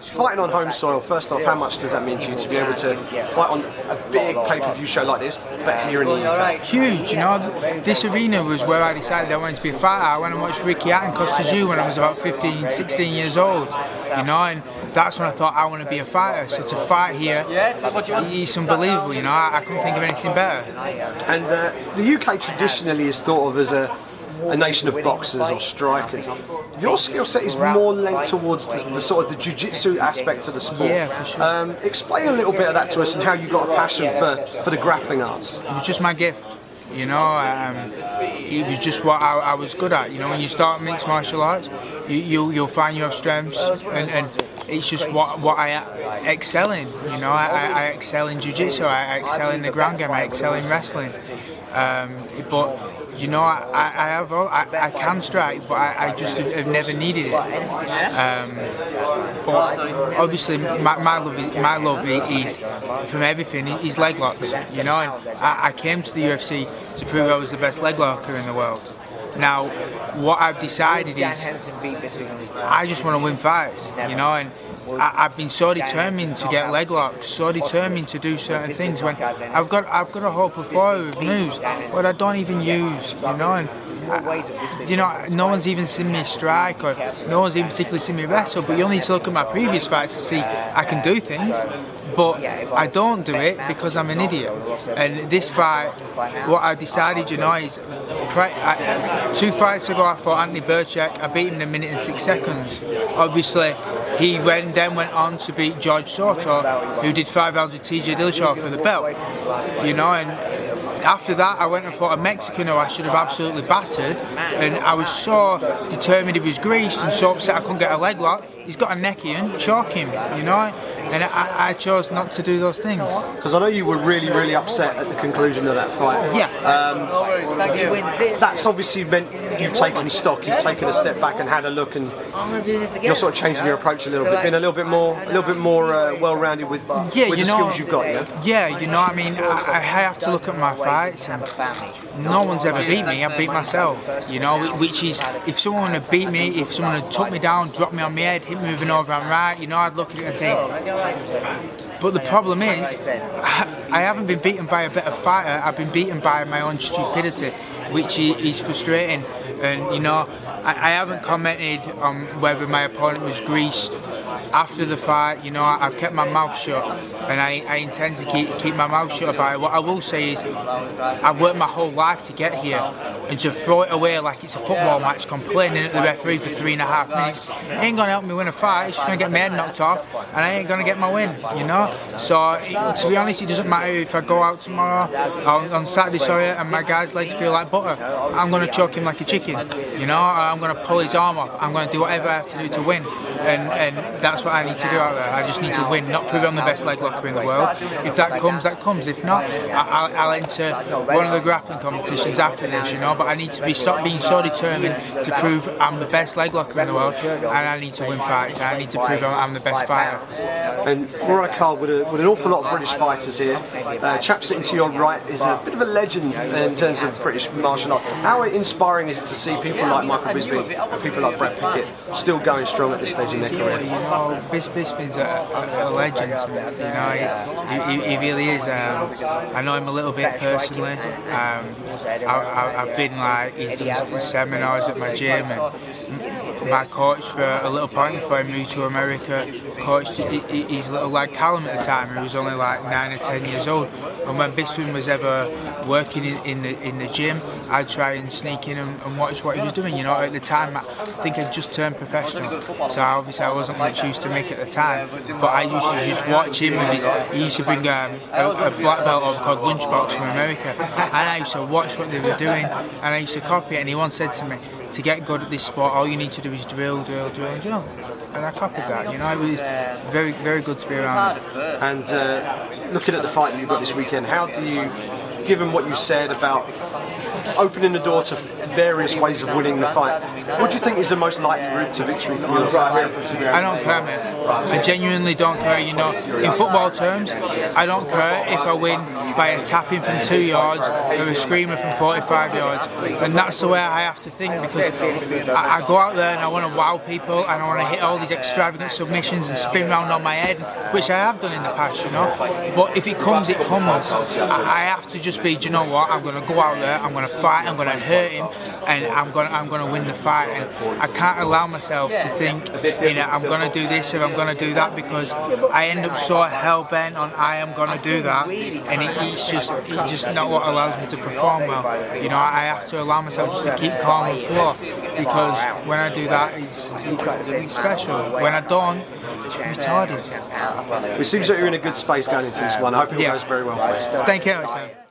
fighting on home soil, first off, how much does that mean to you to be able to fight on a big pay-per-view show like this, but here in the UK? Huge, you know. This arena was where I decided I wanted to be a fighter. I went and watched Ricky Hatton Kostya Tszyu when I was about 15, 16 years old, you know, and that's when I thought I want to be a fighter. So to fight here, it's unbelievable, you know. I, I couldn't think of anything better. And uh, the UK traditionally is thought of as a a nation of boxers or strikers. Your skill set is more lent towards the, the sort of the jiu-jitsu aspect of the sport. Yeah, for sure. Um, explain a little bit of that to us and how you got a passion for, for the grappling arts. It was just my gift. You know, um, it was just what I, I, was good at. You know, when you start mixed martial arts, you, you'll, you'll find you have strengths, and, and it's just what, what I excel in. You know, I, I excel in jiu-jitsu, I excel in the ground game, I excel in wrestling. Um, but you know, I, I have all, I, I can strike, but I, I just have, never needed it. Um, but obviously, my, my love, is, my love is from everything is leg locks. You know, and I, I came to the UFC to prove I was the best leg locker in the world. Now, what I've decided is I just want to win fights, you know, and I, have been so determined to get leg locks, so determined to do certain things when I've got I've got a whole plethora of moves but I don't even use, you know, and I, you know, no one's even seen me strike or no one's even particularly seen me wrestle, but you need to look at my previous fights to see I can do things but I don't do it because I'm an idiot. And this fight, what I decided, you know, is I, two fights ago I fought Anthony Birchak. I beat him in a minute and six seconds. Obviously, he went then went on to beat Joe Soto, who did five rounds with TJ Dillashaw for the belt. You know, and after that, I went and fought a Mexican who I should have absolutely battered, and I was so determined he was greased and so upset I couldn't get a leg lock. He's got a neck in, choke him, you know and I, I, chose not to do those things. Because I know you were really, really upset at the conclusion of that fight. Yeah. Um, that's obviously meant you've taken stock, you've taken a step back and had a look, and you're sort of changing your approach a little bit, being a little bit more, a little bit more uh, well-rounded with, yeah, with you the know, skills you've got. Yeah. Yeah, you know, I mean, I, I have to look at my fights, and no one's ever beat me. I beat myself. You know, which is if someone had beat me, if someone had took me down, dropped me on my head, hit me moving over and right, you know, I'd look at it and think but the problem is, I haven't been beaten by a better fighter. I've been beaten by my own stupidity, which is frustrating. And you know, I haven't commented on whether my opponent was greased after the fight. You know, I've kept my mouth shut, and I, I intend to keep keep my mouth shut about it. What I will say is, I worked my whole life to get here, and to throw it away like it's a football match, complaining at the referee for three and a half minutes, ain't gonna help me win a fight. It's just gonna get my head knocked off, and I ain't gonna get my win. You know. So it, to be honest, it doesn't matter if I go out tomorrow on, on Saturday, sorry, and my guy's legs feel like butter. I'm gonna choke him like a chicken. You know, I'm gonna pull his arm off. I'm gonna do whatever I have to do to win, and and that's what I need to do out there. I just need to win, not prove I'm the best leg locker in the world. If that comes, that comes. If not, I'll, I'll enter one of the grappling competitions after this, you know. But I need to be stop being so determined to prove I'm the best leg locker in the world, and I need to win fights. I need to prove I'm the best fighter. And a card with, a, with an awful lot of British fighters here. Uh, chap sitting to your right is a bit of a legend in terms of British martial art. How inspiring is it to see people like Michael Bisping and people like Brad Pickett still going strong at this stage in their career? Bis- Bisping's a, a, a, legend. You know, he, he, he really is. Um, I know him a little bit personally. Um, I, have been like he's done seminars at my gym and my coach for a little point before I moved to America coached his little lad Callum at the time who was only like nine or ten years old. And when Bisping was ever working in, in the in the gym I'd try and sneak in and, and, watch what he was doing you know? At the time I think I'd just turned professional. So obviously I wasn't much used to Mick at the time. But I used to just watch him his he used to bring um, a, a, black belt over called Lunchbox from America. And I used to watch what they were doing and I used to copy it. And he once said to me to get good at this sport, all you need to do is drill, drill, drill, drill. And I copied that, you know, it was very, very good to be around. And uh, looking at the fight that you've got this weekend, how do you, given what you said about opening the door to various ways of winning the fight. What do you think is the most likely route to victory for you? I don't care, man. I genuinely don't care. You know, in football terms, I don't care if I win by a tapping from two yards or a screamer from 45 yards, and that's the way I have to think because I, I go out there and I want to wow people and I want to hit all these extravagant submissions and spin around on my head, which I have done in the past, you know. But if it comes, it comes. I, I have to just be, do you know what? I'm going to go out there, I'm going to fight, I'm going to hurt him, and I'm going, to, I'm going to win the fight. And I can't allow myself to think, you know, I'm going to do this or I'm going to do that because I end up so hell bent on I am going to do that, and it, it's just, it's just not what allows me to perform well. You know, I have to allow myself just to keep calm and flow because when I do that, it's, it's special. When I don't, it's retarded. It seems like you're in a good space going into this one. I hope it Yeah. goes very well for you. Thank you.